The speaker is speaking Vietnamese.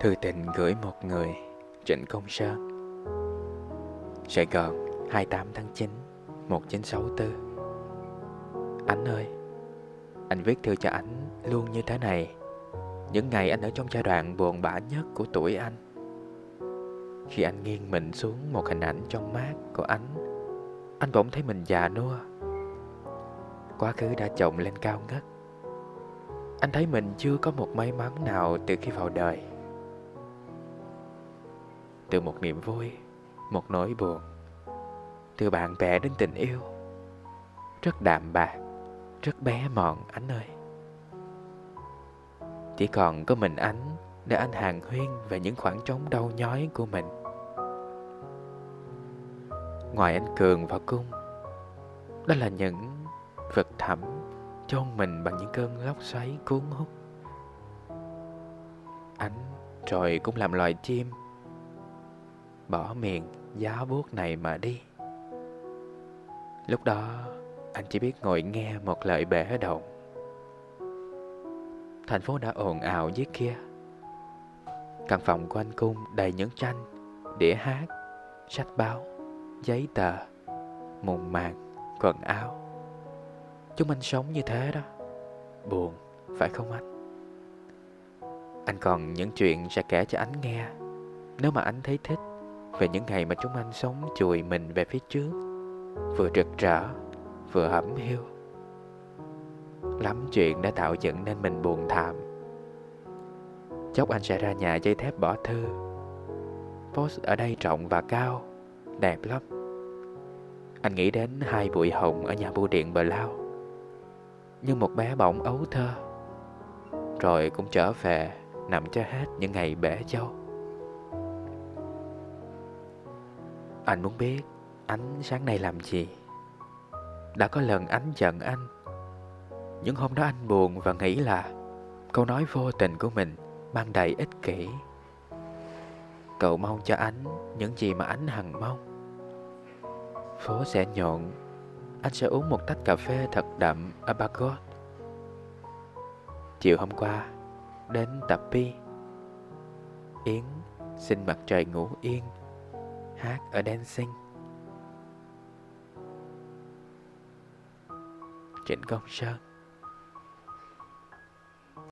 Thư tình gửi một người, Trịnh Công Sơn. Sài Gòn 28 tháng 9 1964 Anh ơi, Anh viết thư cho anh luôn như thế này. Những ngày anh ở trong giai đoạn buồn bã nhất của tuổi anh. Khi anh nghiêng mình xuống một hình ảnh trong mát của anh Anh bỗng thấy mình già nua. Quá khứ đã chồng lên cao ngất. Anh thấy mình chưa có một may mắn nào từ khi vào đời từ một niềm vui, một nỗi buồn. Từ bạn bè đến tình yêu. Rất đạm bạc, rất bé mọn, anh ơi. Chỉ còn có mình anh để anh hàng huyên về những khoảng trống đau nhói của mình. Ngoài anh cường và cung, đó là những vực thẳm chôn mình bằng những cơn lốc xoáy cuốn hút. Anh rồi cũng làm loài chim bỏ miệng, giá buốt này mà đi. Lúc đó, anh chỉ biết ngồi nghe một lời bể động thành phố đã ồn ào dưới kia. Căn phòng của anh cung đầy những tranh, đĩa hát, sách báo, giấy tờ, mùng màng, quần áo. Chúng anh sống như thế đó. Buồn, phải không anh? Anh còn những chuyện sẽ kể cho anh nghe, nếu mà anh thấy thích về những ngày mà chúng anh sống chùi mình về phía trước, vừa rực rỡ, vừa hẩm hiu. Lắm chuyện đã tạo dựng nên mình buồn thảm. Chốc anh sẽ ra nhà dây thép bỏ thư. Post ở đây rộng và cao, đẹp lắm. Anh nghĩ đến hai bụi hồng ở nhà bưu điện bờ lao, như một bé bỏng ấu thơ. Rồi cũng trở về, nằm cho hết những ngày bể châu. Anh muốn biết Ánh sáng nay làm gì? Đã có lần ánh giận anh. Những hôm đó anh buồn và nghĩ là Câu nói vô tình của mình Mang đầy ích kỷ. Cậu mong cho ánh Những gì mà ánh hằng mong. Phố sẽ nhộn. Anh sẽ uống một tách cà phê thật đậm Ở Bagot Chiều hôm qua, Đến tập pi Yến xin mặt trời ngủ yên hát ở dancing. Trịnh Công Sơn